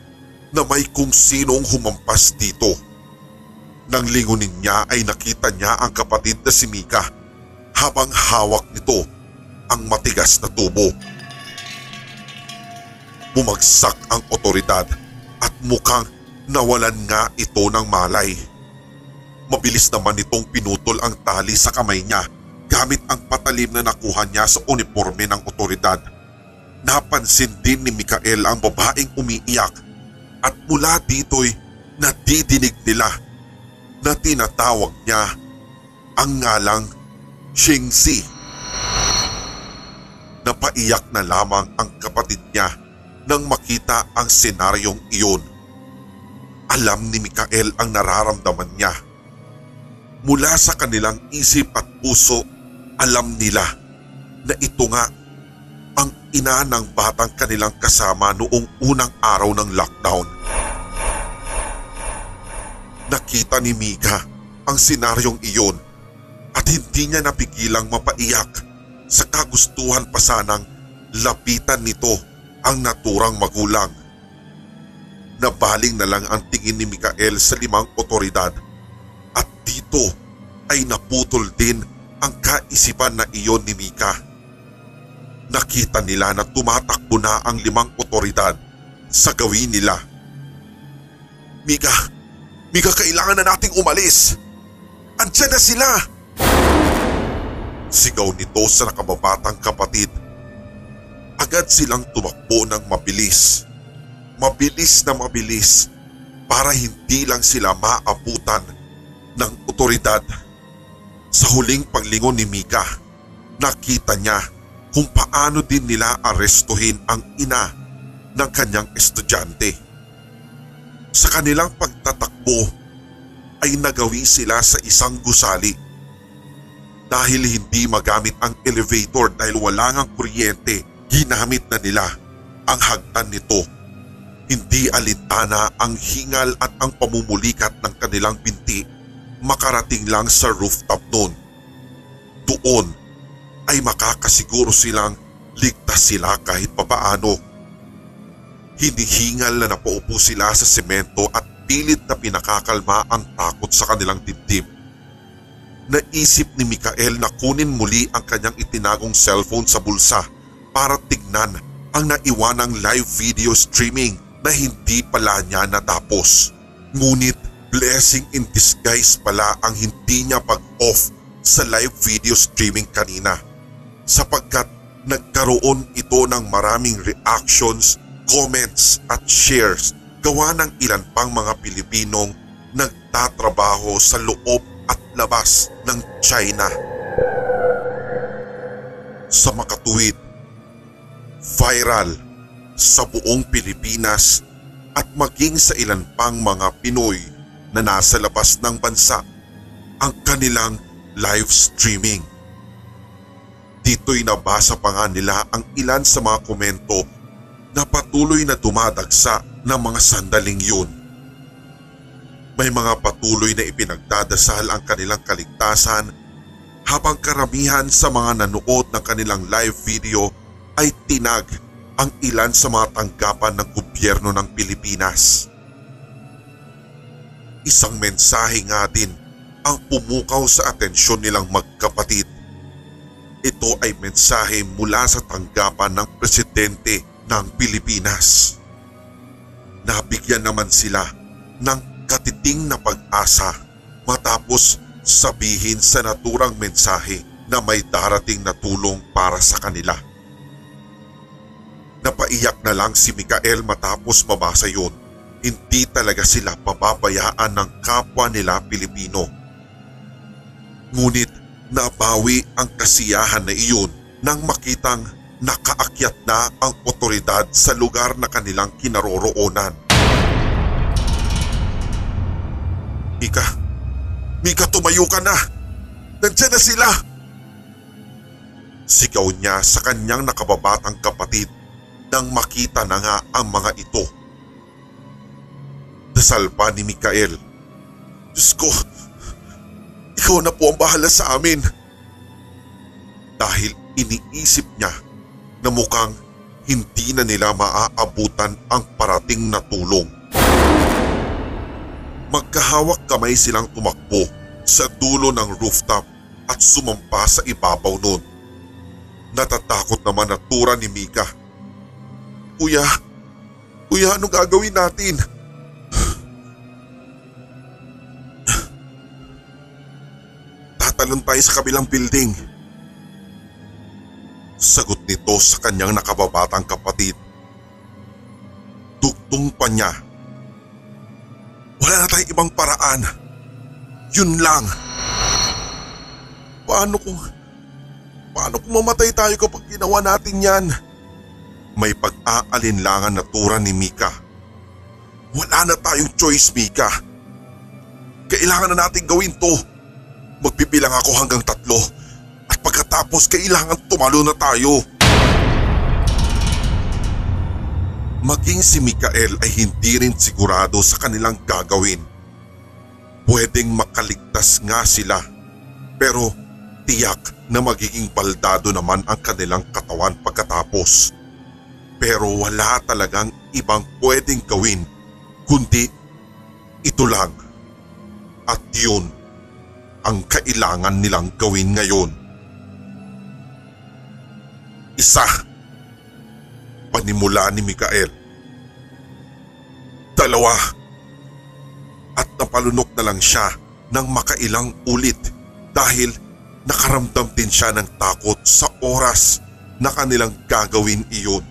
na may kung sinong humampas dito. Nang lingunin niya ay nakita niya ang kapatid na si Mika habang hawak nito ang matigas na tubo. Bumagsak ang otoridad at mukhang nawalan nga ito ng malay. Mabilis naman itong pinutol ang tali sa kamay niya gamit ang patalim na nakuha niya sa uniforme ng otoridad. Napansin din ni Mikael ang babaeng umiiyak at mula dito'y nadidinig nila na tinatawag niya ang ngalang Shingsi. Napaiyak na lamang ang kapatid niya nang makita ang senaryong iyon. Alam ni Mikael ang nararamdaman niya. Mula sa kanilang isip at puso, alam nila na ito nga ina ng batang kanilang kasama noong unang araw ng lockdown. Nakita ni Mika ang senaryong iyon at hindi niya napigilang mapaiyak sa kagustuhan pa sanang lapitan nito ang naturang magulang. Nabaling na lang ang tingin ni Mikael sa limang otoridad at dito ay naputol din ang kaisipan na iyon ni Mika. Nakita nila na tumatakbo na ang limang otoridad sa gawin nila. Mika, Mika kailangan na nating umalis. Andiyan na sila! Sigaw nito sa nakababatang kapatid. Agad silang tumakbo ng mabilis. Mabilis na mabilis para hindi lang sila maabutan ng otoridad. Sa huling paglingon ni Mika, nakita niya kung paano din nila arestuhin ang ina ng kanyang estudyante. Sa kanilang pagtatakbo ay nagawi sila sa isang gusali. Dahil hindi magamit ang elevator dahil wala ngang kuryente, ginamit na nila ang hagdan nito. Hindi alintana ang hingal at ang pamumulikat ng kanilang binti makarating lang sa rooftop noon. Doon ay makakasiguro silang ligtas sila kahit papaano. Hinihingal na napaupo sila sa semento at pilit na pinakakalma ang takot sa kanilang dibdib. Naisip ni Mikael na kunin muli ang kanyang itinagong cellphone sa bulsa para tignan ang naiwanang live video streaming na hindi pala niya natapos. Ngunit blessing in disguise pala ang hindi niya pag-off sa live video streaming kanina sapagkat nagkaroon ito ng maraming reactions, comments at shares gawa ng ilan pang mga Pilipinong nagtatrabaho sa loob at labas ng China. Sa makatuwid, viral sa buong Pilipinas at maging sa ilan pang mga Pinoy na nasa labas ng bansa ang kanilang live streaming. Dito'y nabasa pa nga nila ang ilan sa mga komento na patuloy na dumadagsa ng mga sandaling yun. May mga patuloy na ipinagdadasal ang kanilang kaligtasan habang karamihan sa mga nanood ng kanilang live video ay tinag ang ilan sa mga tanggapan ng gobyerno ng Pilipinas. Isang mensahe nga din ang pumukaw sa atensyon nilang magkapatid. Ito ay mensahe mula sa tanggapan ng presidente ng Pilipinas. Nabigyan naman sila ng katiting na pag-asa matapos sabihin sa naturang mensahe na may darating na tulong para sa kanila. Napaiyak na lang si Mikael matapos mabasa yun. Hindi talaga sila pababayaan ng kapwa nila Pilipino. Ngunit nabawi ang kasiyahan na iyon nang makitang nakaakyat na ang otoridad sa lugar na kanilang kinaroroonan. Mika, Mika tumayo ka na! Nandiyan na sila! Sigaw niya sa kanyang nakababatang kapatid nang makita na nga ang mga ito. Dasal pa ni Mikael. Diyos ko, ikaw na po ang bahala sa amin. Dahil iniisip niya na mukhang hindi na nila maaabutan ang parating na tulong. Magkahawak kamay silang tumakbo sa dulo ng rooftop at sumampa sa ibabaw nun. Natatakot naman na tura ni Mika. Kuya, kuya anong gagawin natin? Tatalon tayo sa kabilang building. Sagot nito sa kanyang nakababatang kapatid. Dugtong pa niya. Wala na tayong ibang paraan. Yun lang. Paano kung... Paano kung mamatay tayo kapag ginawa natin yan? May pag-aalinlangan na tura ni Mika. Wala na tayong choice, Mika. Kailangan na natin gawin to. Magbibilang ako hanggang tatlo at pagkatapos kailangan tumalo na tayo. Maging si Mikael ay hindi rin sigurado sa kanilang gagawin. Pwedeng makaligtas nga sila pero tiyak na magiging baldado naman ang kanilang katawan pagkatapos. Pero wala talagang ibang pwedeng gawin kundi ito lang. At yun ang kailangan nilang gawin ngayon. Isa. Panimula ni Mikael. Dalawa. At napalunok na lang siya ng makailang ulit dahil nakaramdam din siya ng takot sa oras na kanilang gagawin iyon.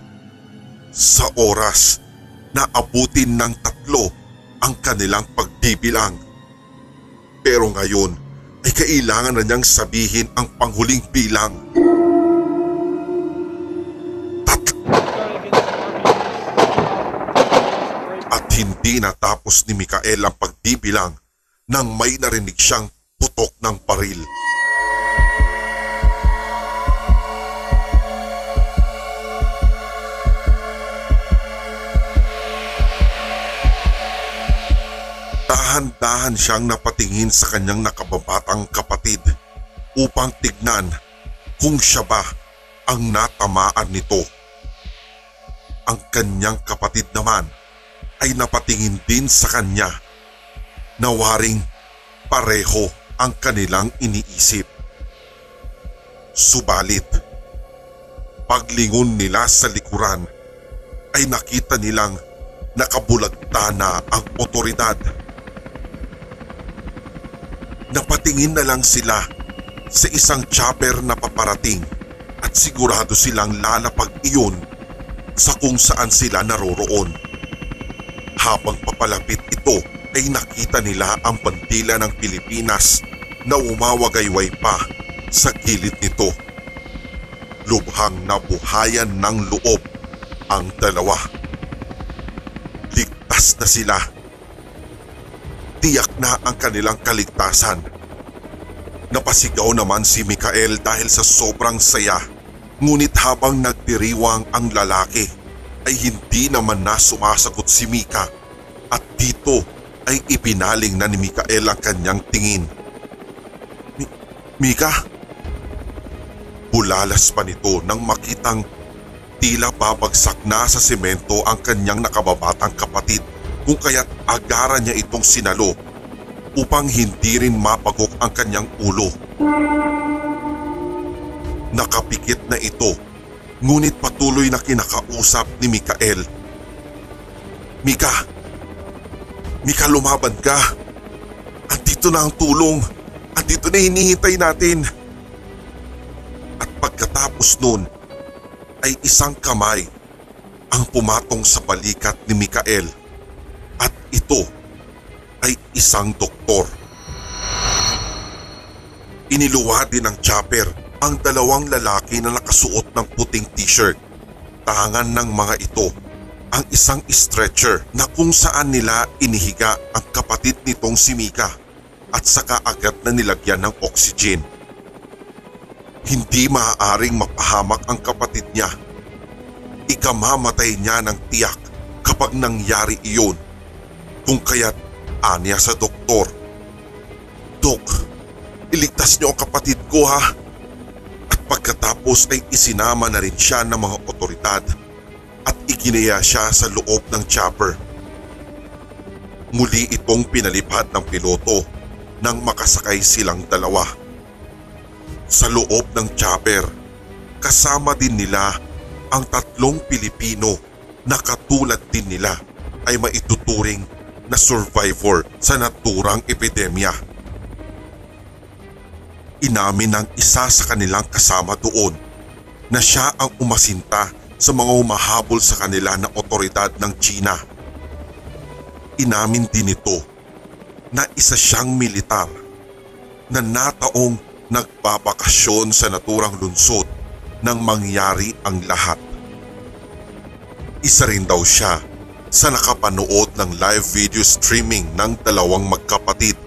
Sa oras na abutin ng tatlo ang kanilang pagbibilang. Pero ngayon ay kailangan na niyang sabihin ang panghuling bilang. Tat at hindi natapos ni Mikael ang pagbibilang nang may narinig siyang putok ng paril. Dahan-dahan siyang napatingin sa kanyang nakababatang kapatid upang tignan kung siya ba ang natamaan nito. Ang kanyang kapatid naman ay napatingin din sa kanya na waring pareho ang kanilang iniisip. Subalit, paglingon nila sa likuran ay nakita nilang nakabulagta na ang otoridad. Napatingin na lang sila sa isang chopper na paparating at sigurado silang lalapag iyon sa kung saan sila naroroon. Habang papalapit ito ay nakita nila ang bandila ng Pilipinas na umawagayway pa sa gilid nito. Lubhang nabuhayan ng loob ang dalawa. Ligtas na sila. Tiyak na ang kanilang kaligtasan. Napasigaw naman si Mikael dahil sa sobrang saya. Ngunit habang nagdiriwang ang lalaki ay hindi naman na sumasagot si Mika at dito ay ibinaling na ni Mikael ang kanyang tingin. Mi- Mika? Bulalas pa nito nang makitang tila babagsak na sa semento ang kanyang nakababatang kapatid kung kaya't agaran niya itong sinalo upang hindi rin mapagok ang kanyang ulo. Nakapikit na ito ngunit patuloy na kinakausap ni Mikael. Mika! Mika lumaban ka! Andito na ang tulong! Andito na hinihintay natin! At pagkatapos nun ay isang kamay ang pumatong sa balikat ni Mikael ito ay isang doktor. Iniluwa din ng chopper ang dalawang lalaki na nakasuot ng puting t-shirt. Tangan ng mga ito ang isang stretcher na kung saan nila inihiga ang kapatid nitong si Mika at saka agad na nilagyan ng oxygen. Hindi maaaring mapahamak ang kapatid niya. Ikamamatay niya ng tiyak kapag nangyari iyon. Kung kaya't anya sa doktor. Dok, iligtas niyo ang kapatid ko ha. At pagkatapos ay isinama na rin siya ng mga otoridad at iginaya siya sa loob ng chopper. Muli itong pinalipad ng piloto nang makasakay silang dalawa. Sa loob ng chopper, kasama din nila ang tatlong Pilipino na katulad din nila ay maituturing na survivor sa naturang epidemya. Inamin ng isa sa kanilang kasama doon na siya ang umasinta sa mga humahabol sa kanila na otoridad ng China. Inamin din ito na isa siyang militar na nataong nagbabakasyon sa naturang lungsod nang mangyari ang lahat. Isa rin daw siya sa nakapanood ng live video streaming ng dalawang magkapatid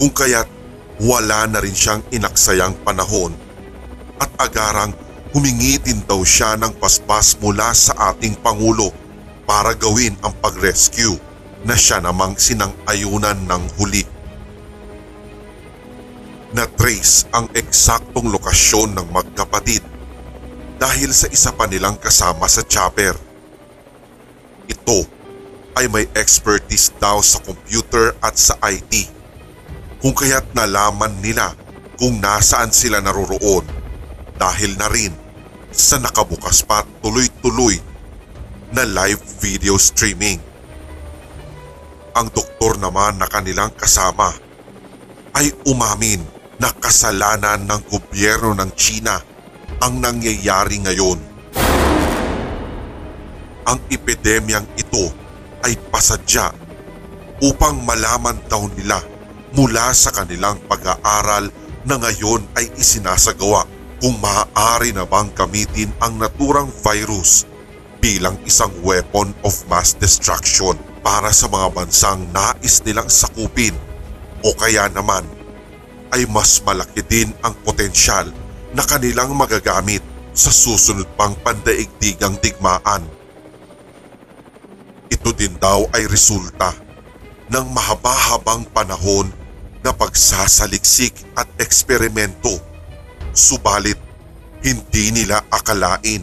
kung kaya't wala na rin siyang inaksayang panahon at agarang humingi din daw siya ng paspas mula sa ating Pangulo para gawin ang pag-rescue na siya namang sinang-ayunan ng huli. Na-trace ang eksaktong lokasyon ng magkapatid dahil sa isa pa nilang kasama sa chopper. Ito ay may expertise daw sa computer at sa IT kung kaya't nalaman nila kung nasaan sila naroroon dahil na rin sa nakabukas pa tuloy-tuloy na live video streaming. Ang doktor naman na kanilang kasama ay umamin na kasalanan ng gobyerno ng China ang nangyayari ngayon. Ang epidemyang ito ay pasadya upang malaman daw nila mula sa kanilang pag-aaral na ngayon ay isinasagawa kung maaari na bang gamitin ang naturang virus bilang isang weapon of mass destruction para sa mga bansang nais nilang sakupin o kaya naman ay mas malaki din ang potensyal na kanilang magagamit sa susunod pang pandaigdigang digmaan. Ito din daw ay resulta ng mahaba-habang panahon na pagsasaliksik at eksperimento. Subalit, hindi nila akalain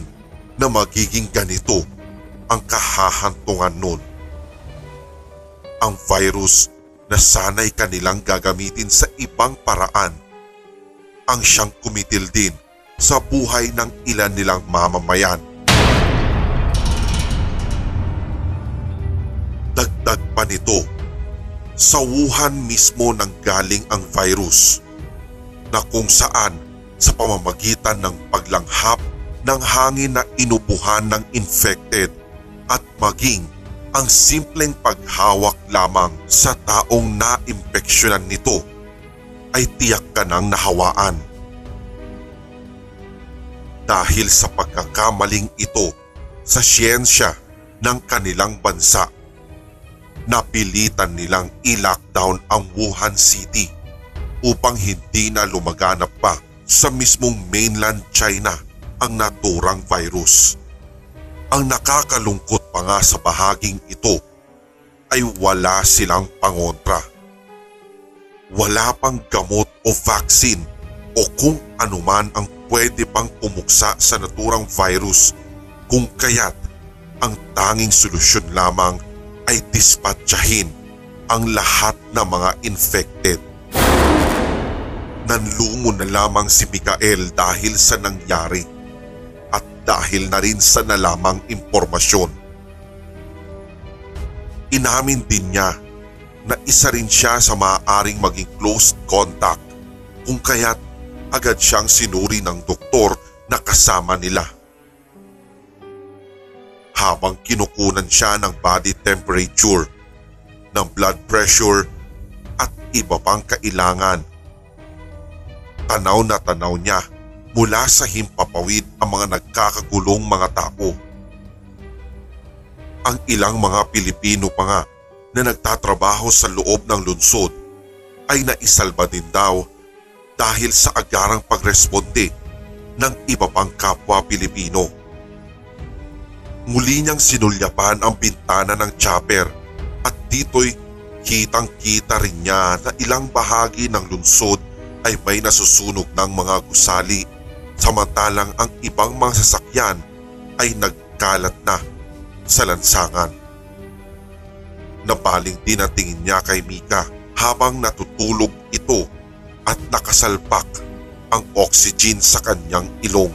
na magiging ganito ang kahahantungan nun. Ang virus na sanay kanilang gagamitin sa ibang paraan ang siyang kumitil din sa buhay ng ilan nilang mamamayan. Dagdag pa nito, sa Wuhan mismo nang galing ang virus na kung saan sa pamamagitan ng paglanghap ng hangin na inubuhan ng infected at maging ang simpleng paghawak lamang sa taong naimpeksyonan nito ay tiyak ka ng nahawaan. Dahil sa pagkakamaling ito sa siyensya ng kanilang bansa napilitan nilang i-lockdown ang Wuhan City upang hindi na lumaganap pa sa mismong mainland China ang naturang virus. Ang nakakalungkot pa nga sa bahaging ito ay wala silang pangontra. Wala pang gamot o vaccine o kung anuman ang pwede pang pumuksa sa naturang virus kung kaya't ang tanging solusyon lamang ay dispatchahin ang lahat ng mga infected. Nanlumo na lamang si Mikael dahil sa nangyari at dahil na rin sa nalamang impormasyon. Inamin din niya na isa rin siya sa maaaring maging close contact kung kaya't agad siyang sinuri ng doktor na kasama nila. Habang kinukunan siya ng body temperature, ng blood pressure at iba pang kailangan. Tanaw na tanaw niya mula sa himpapawid ang mga nagkakagulong mga tao. Ang ilang mga Pilipino pa nga na nagtatrabaho sa loob ng lungsod ay naisalba din daw dahil sa agarang pagresponde ng iba pang kapwa Pilipino. Muli niyang sinulyapan ang bintana ng chopper at dito'y kitang kita rin niya na ilang bahagi ng lungsod ay may nasusunog ng mga gusali samantalang ang ibang mga sasakyan ay nagkalat na sa lansangan. Nabaling din ang tingin niya kay Mika habang natutulog ito at nakasalpak ang oxygen sa kanyang ilong.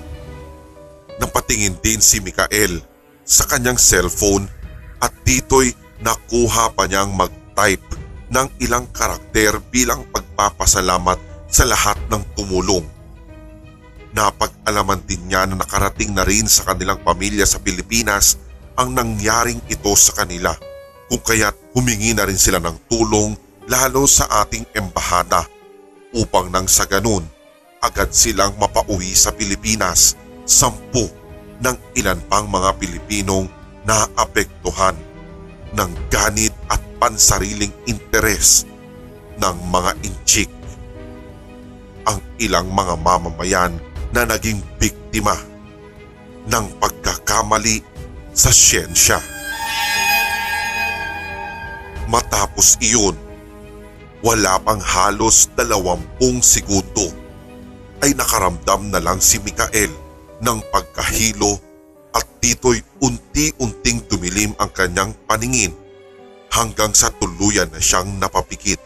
Napatingin din si Mikael sa kanyang cellphone at dito'y nakuha pa niyang mag-type ng ilang karakter bilang pagpapasalamat sa lahat ng tumulong. Napag-alaman din niya na nakarating na rin sa kanilang pamilya sa Pilipinas ang nangyaring ito sa kanila kung kaya't humingi na rin sila ng tulong lalo sa ating embahada upang nang sa ganun agad silang mapauwi sa Pilipinas sampu ng ilan pang mga Pilipinong naapektuhan ng ganit at pansariling interes ng mga inchik. Ang ilang mga mamamayan na naging biktima ng pagkakamali sa siyensya. Matapos iyon, wala pang halos dalawampung segundo ay nakaramdam na lang si Mikael ng pagkahilo at dito'y unti-unting tumilim ang kanyang paningin hanggang sa tuluyan na siyang napapikit.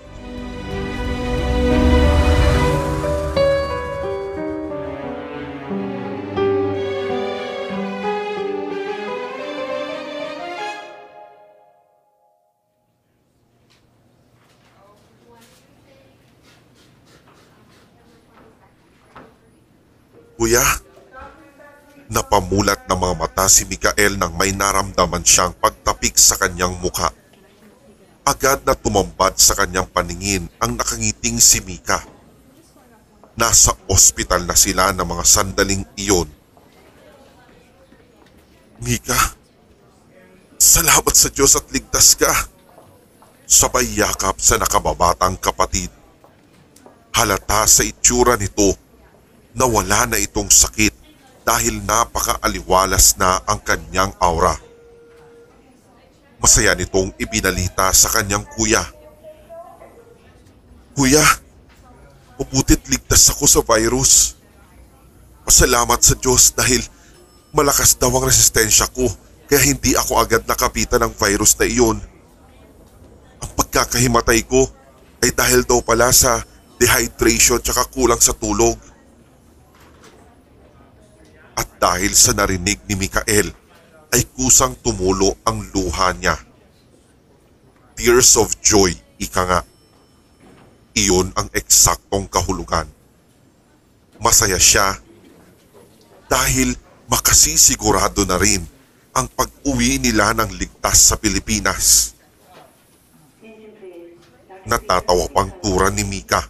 Kuya, napamulat ng mga mata si Mikael nang may naramdaman siyang pagtapik sa kanyang mukha. Agad na tumambad sa kanyang paningin ang nakangiting si Mika. Nasa ospital na sila ng mga sandaling iyon. Mika, salamat sa Diyos at ligtas ka. Sabay yakap sa nakababatang kapatid. Halata sa itsura nito na wala na itong sakit dahil napakaaliwalas na ang kanyang aura. Masaya nitong ibinalita sa kanyang kuya. Kuya, mabutit ligtas ako sa virus. Pasalamat sa Diyos dahil malakas daw ang resistensya ko kaya hindi ako agad nakapitan ng virus na iyon. Ang pagkakahimatay ko ay dahil daw pala sa dehydration tsaka kulang sa tulog. At dahil sa narinig ni Mikael ay kusang tumulo ang luha niya. Tears of joy, ika nga. Iyon ang eksaktong kahulugan. Masaya siya dahil makasisigurado na rin ang pag-uwi nila ng ligtas sa Pilipinas. Natatawa pang tura ni Mika.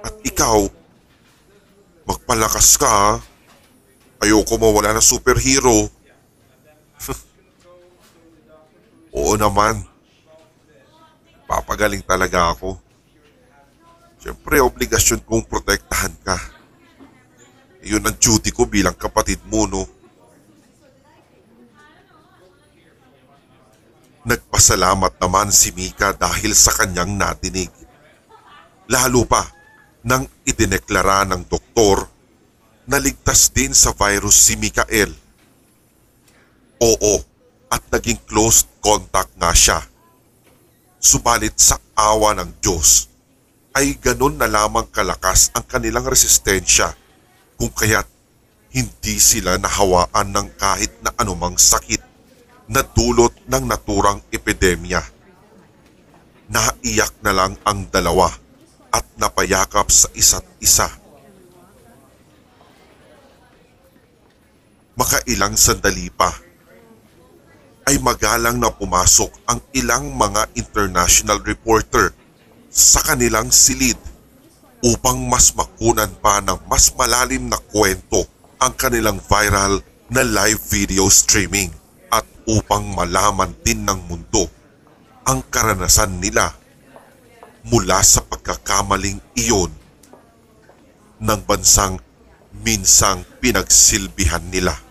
At ikaw, magpalakas ka ha. Ayoko mawala ng superhero. [LAUGHS] Oo naman. Papagaling talaga ako. Siyempre, obligasyon kong protektahan ka. Yun ang duty ko bilang kapatid mo, no? Nagpasalamat naman si Mika dahil sa kanyang natinig. Lalo pa nang idineklara ng doktor na ligtas din sa virus si Mikael. Oo, at naging close contact nga siya. Subalit sa awa ng Diyos ay ganun na lamang kalakas ang kanilang resistensya kung kaya't hindi sila nahawaan ng kahit na anumang sakit na dulot ng naturang epidemya. Naiyak na lang ang dalawa at napayakap sa isa't isa. Makailang sandali pa ay magalang na pumasok ang ilang mga international reporter sa kanilang silid upang mas makunan pa ng mas malalim na kwento ang kanilang viral na live video streaming at upang malaman din ng mundo ang karanasan nila mula sa pagkakamaling iyon ng bansang minsang pinagsilbihan nila.